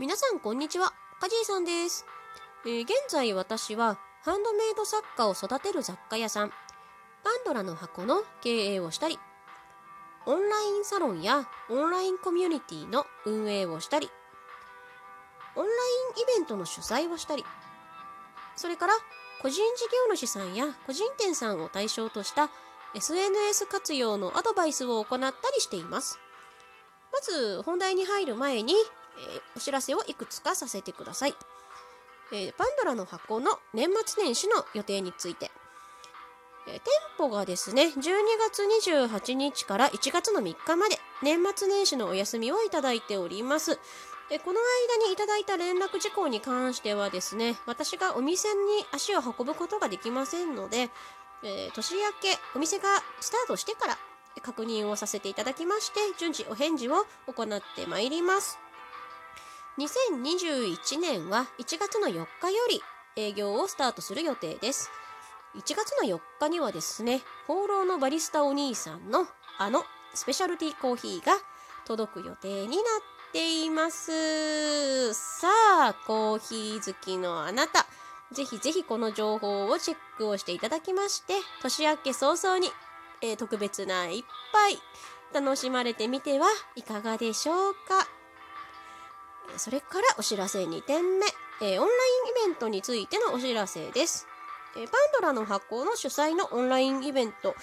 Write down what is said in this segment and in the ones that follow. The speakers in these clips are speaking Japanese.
皆さんこんにちは、カジーさんです。えー現在私はハンドメイド作家を育てる雑貨屋さん、パンドラの箱の経営をしたり、オンラインサロンやオンラインコミュニティの運営をしたり、オンラインイベントの主催をしたり、それから個人事業主さんや個人店さんを対象とした SNS 活用のアドバイスを行ったりしています。まず本題に入る前に、えーお知らせをいくつかさせてください。えーパンドラの箱の年末年始の予定について。えー店舗がですね、12月28日から1月の3日まで年末年始のお休みをいただいております。でこの間にいただいた連絡事項に関してはですね、私がお店に足を運ぶことができませんので、えー年明けお店がスタートしてから確認をさせていただきまして順次お返事を行ってまいります2021年は1月の4日より営業をスタートする予定です。1月の4日にはですね放浪のバリスタお兄さんのあのスペシャルティーコーヒーが届く予定になっています。さあコーヒー好きのあなたぜひぜひこの情報をチェックをしていただきまして年明け早々に、えー特別な一杯楽しまれてみてはいかがでしょうか。それからお知らせ2点目、えーオンラインイベントについてのお知らせです、えーパンドラの箱の主催のオンラインイベント。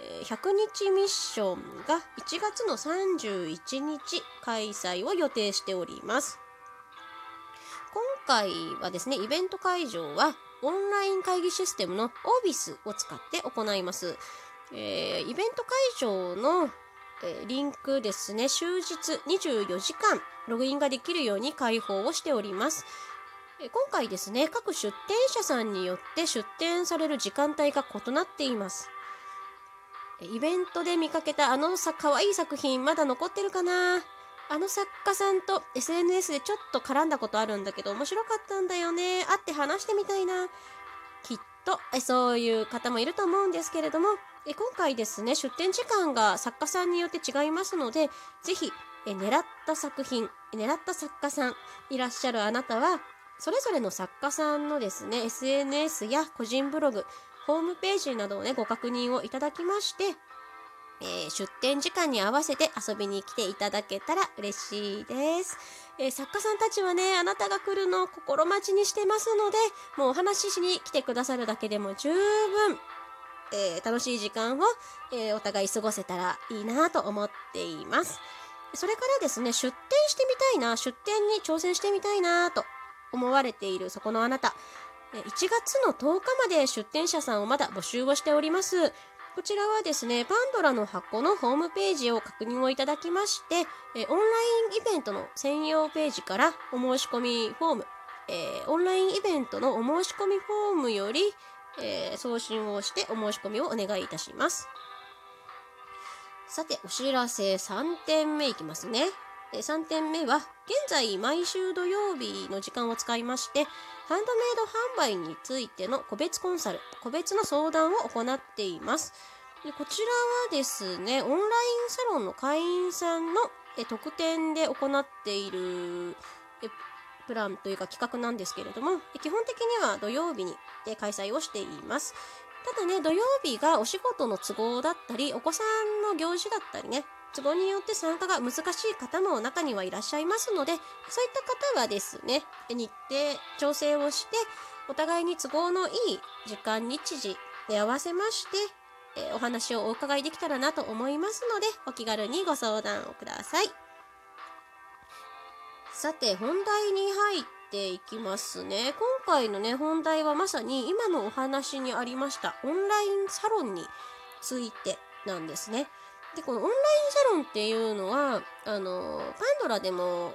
えー100日ミッションが1月の31日開催を予定しております。今回はですね、イベント会場はオンライン会議システムのオービスを使って行います。えーイベント会場の、えリンクですね、終日24時間ログインができるように開放をしております。え今回ですね、各出店者さんによって出店される時間帯が異なっています。イベントで見かけたあのさ、可愛い作品まだ残ってるかな？あの作家さんと SNS でちょっと絡んだことあるんだけど面白かったんだよね。会って話してみたいな。きっとそういう方もいると思うんですけれども、え今回ですね、出展時間が作家さんによって違いますので、ぜひえ狙った作品、狙った作家さんいらっしゃるあなたは、それぞれの作家さんのですね、SNS や個人ブログ、ホームページなどをね、ご確認をいただきまして、えー出店時間に合わせて遊びに来ていただけたら嬉しいです。えー作家さんたちはね、あなたが来るのを心待ちにしてますので、もうお話ししに来てくださるだけでも十分、えー楽しい時間を、えーお互い過ごせたらいいなと思っています。それからですね、出店してみたいな、出店に挑戦してみたいなと思われているそこのあなた、1月の10日まで出店者さんをまだ募集をしております。こちらはですね、パンドラの箱のホームページを確認をいただきまして、えオンラインイベントの専用ページからお申し込みフォーム、えーオンラインイベントのお申し込みフォームより、えー送信をしてお申し込みをお願いいたします。さて、お知らせ3点目いきますね。え3点目は、現在毎週土曜日の時間を使いまして、ハンドメイド販売についての個別コンサル、個別の相談を行っています。でこちらはですね、オンラインサロンの会員さんの特典で行っているプランというか企画なんですけれども、基本的には土曜日にえ開催をしています。ただね、土曜日がお仕事の都合だったり、お子さんの行事だったりね、都合によって参加が難しい方も中にはいらっしゃいますので、そういった方はですね、日程調整をして、お互いに都合のいい時間、日時で合わせまして、えお話をお伺いできたらなと思いますので、お気軽にご相談をください。さて、本題に入っていきますね。今回のね、本題はまさに今のお話にありました、オンラインサロンについてなんですね。で、このオンラインサロンっていうのは、あの、パンドラでも、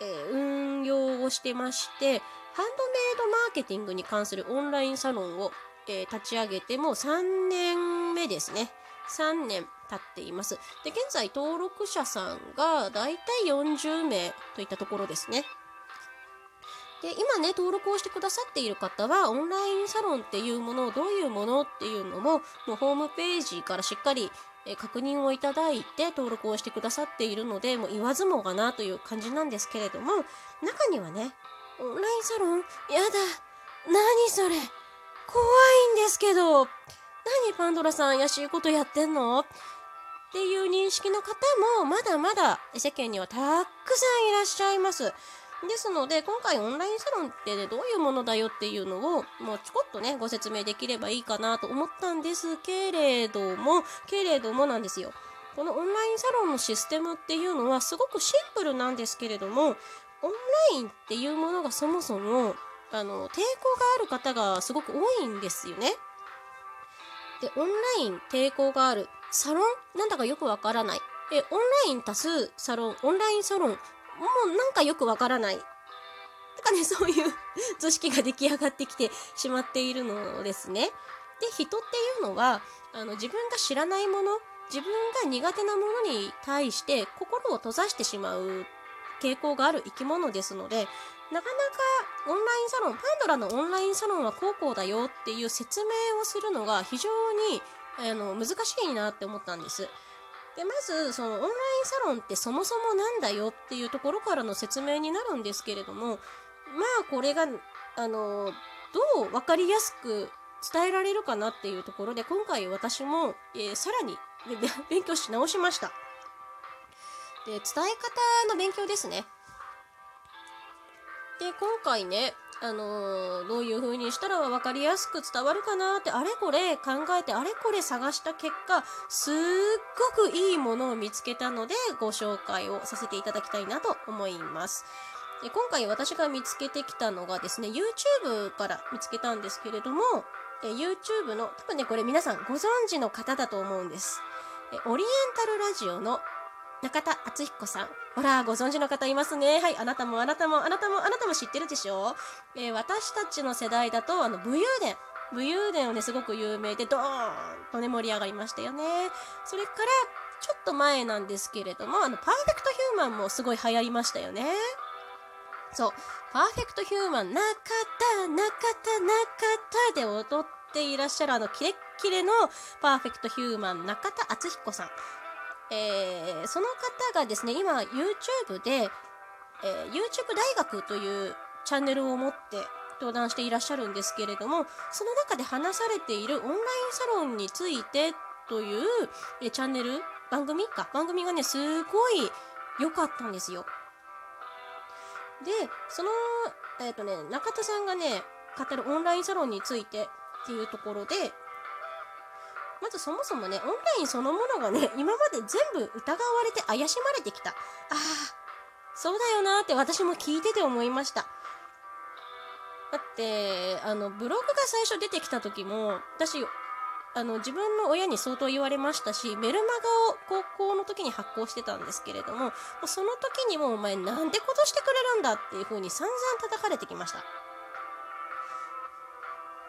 えー運用をしてまして、ハンドメイドマーケティングに関するオンラインサロンを、えー立ち上げてもう3年目ですね。3年経っています。で、現在登録者さんがだいたい40名といったところですね。で、今ね、登録をしてくださっている方は、オンラインサロンっていうものを、どういうものっていうのも、もうホームページからしっかり確認をいただいて登録をしてくださっているので、もう言わずもがなという感じなんですけれども、中にはね、オンラインサロンやだ。何それ怖いんですけど。何パンドラさん怪しいことやってんの？っていう認識の方もまだまだ世間にはたくさんいらっしゃいます。ですので、今回オンラインサロンってね、どういうものだよっていうのを、もうちょこっとね、ご説明できればいいかなと思ったんですけれども、けれどもなんですよ。このオンラインサロンのシステムっていうのはすごくシンプルなんですけれども、オンラインっていうものがそもそも、あの、抵抗がある方がすごく多いんですよね。で、オンライン抵抗がある。サロン？なんだかよくわからない。え、オンライン足すサロン、オンラインサロン、もうなんかよくわからない。とかね、そういう図式が出来上がってきてしまっているのですね。で、人っていうのは、あの、自分が知らないもの、自分が苦手なものに対して心を閉ざしてしまう傾向がある生き物ですので、なかなかオンラインサロン、パンドラのオンラインサロンはこうこうだよっていう説明をするのが非常にあの難しいなって思ったんです。で、まず、そのオンラインサロンってそもそもなんだよっていうところからの説明になるんですけれども、まあこれが、あの、どう分かりやすく伝えられるかなっていうところで、今回私も、えー、さらに勉強し直しました。で、伝え方の勉強ですね。で、今回ね、あのー、どういう風にしたら分かりやすく伝わるかなってあれこれ考えてあれこれ探した結果すっごくいいものを見つけたのでご紹介をさせていただきたいなと思います。で今回私が見つけてきたのがですね YouTube から見つけたんですけれどもえ YouTube の多分ねこれ皆さんご存知の方だと思うんですオリエンタルラジオの中田敦彦さん。ほら、ご存知の方いますね。はい、あなたもあなたもあなたもあなたも知ってるでしょ？えー、私たちの世代だと、あの、武勇伝。武勇伝をね、すごく有名で、ドーンとね、盛り上がりましたよね。それから、ちょっと前なんですけれども、あの、パーフェクトヒューマンもすごい流行りましたよね。そう。パーフェクトヒューマン、中田、中田、中田で踊っていらっしゃるあの、キレッキレのパーフェクトヒューマン、中田敦彦さん。えー、その方がですね、今 YouTube で、えー、YouTube 大学というチャンネルを持って登壇していらっしゃるんですけれども、その中で話されているオンラインサロンについてという、えチャンネル、番組か、番組がね、すごい良かったんですよ。で、その、え、ー、とね、中田さんがね、語るオンラインサロンについてっていうところで、まずそもそもね、オンラインそのものがね、今まで全部疑われて怪しまれてきた。ああ、そうだよなって私も聞いてて思いました。だって、あの、ブログが最初出てきた時も、私、あの、自分の親に相当言われましたし、メルマガを高校の時に発行してたんですけれども、その時にもお前なんてことしてくれるんだっていう風に散々叩かれてきました。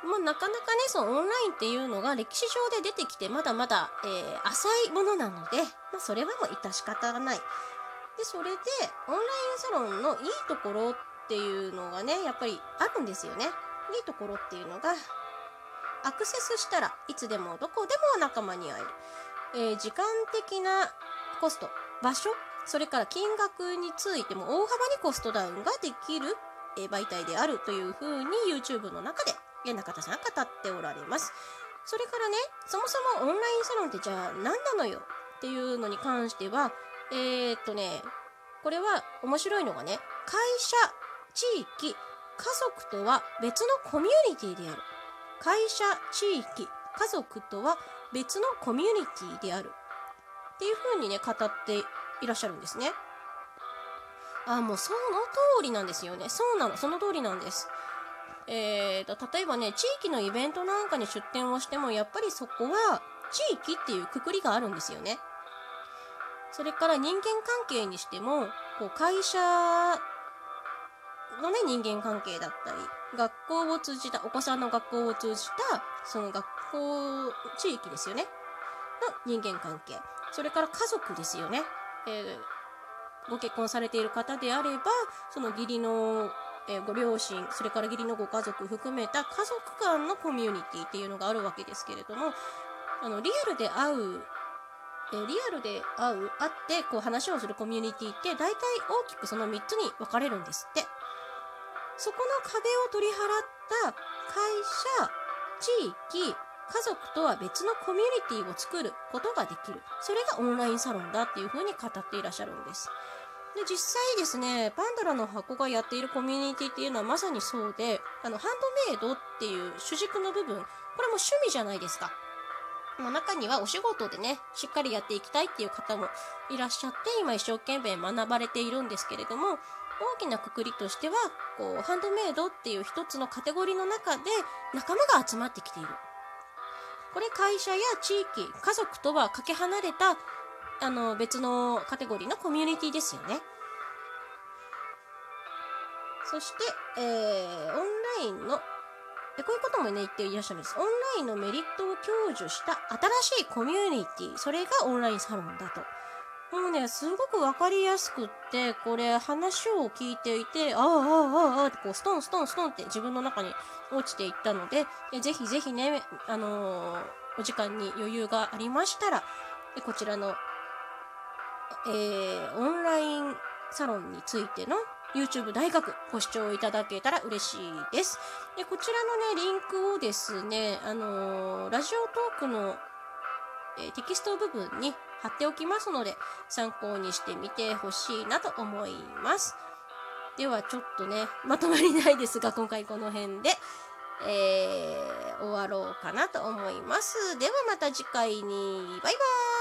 まあ、なかなかね、そのオンラインっていうのが歴史上で出てきて、まだまだ、えー、浅いものなので、まあ、それはもう致し方がない。で、それで、オンラインサロンのいいところっていうのがね、やっぱりあるんですよね。いいところっていうのが、アクセスしたらいつでもどこでも仲間に会える。えー、時間的なコスト、場所、それから金額についても大幅にコストダウンができる、媒体であるというふうに YouTube の中で中田さん語っておられます。それからね、そもそもオンラインサロンってじゃあ何なのよっていうのに関しては、えー、っとね、これは面白いのがね、会社、地域、家族とは別のコミュニティである。会社、地域、家族とは別のコミュニティである。っていう風にね、語っていらっしゃるんですね。あ、もうその通りなんですよね。そうなの、その通りなんです。えーと、例えばね、地域のイベントなんかに出店をしても、やっぱりそこは地域っていうくくりがあるんですよね。それから人間関係にしても、こう会社のね、人間関係だったり、学校を通じた、お子さんの学校を通じた、その学校、地域ですよね。の人間関係。それから家族ですよね。えー、ご結婚されている方であれば、その義理のえー、ご両親、それから義理のご家族含めた家族間のコミュニティっていうのがあるわけですけれども、あの、リアルで会うえリアルで会う、会ってこう話をするコミュニティって大体大きくその3つに分かれるんですって。そこの壁を取り払った会社、地域、家族とは別のコミュニティを作ることができる。それがオンラインサロンだっていうふうに語っていらっしゃるんです。で、実際ですね、パンドラの箱がやっているコミュニティっていうのはまさにそうで、あの、ハンドメイドっていう主軸の部分、これも趣味じゃないですか。まあ、中にはお仕事でね、しっかりやっていきたいっていう方もいらっしゃって、今一生懸命学ばれているんですけれども、大きなくくりとしては、こう、ハンドメイドっていう一つのカテゴリーの中で仲間が集まってきている。これ会社や地域、家族とはかけ離れた、あの、別のカテゴリーのコミュニティですよね。そして、えー、オンラインのでこういうこともね、言っていらっしゃるんです。オンラインのメリットを享受した新しいコミュニティ、それがオンラインサロンだと。もうね、すごくわかりやすくって、これ話を聞いていて、ああ、ああ、ああ、ってこう、ストンストンストンって自分の中に落ちていったので、えぜひぜひね、あのーお時間に余裕がありましたら、こちらの、えー、オンラインサロンについての YouTube 大学ご視聴いただけたら嬉しいです。で、こちらのね、リンクをですね、あのーラジオトークの、えテキスト部分に貼っておきますので、参考にしてみてほしいなと思います。では、ちょっとね、まとまりないですが、今回この辺で、えー終わろうかなと思います。ではまた次回に、バイバーイ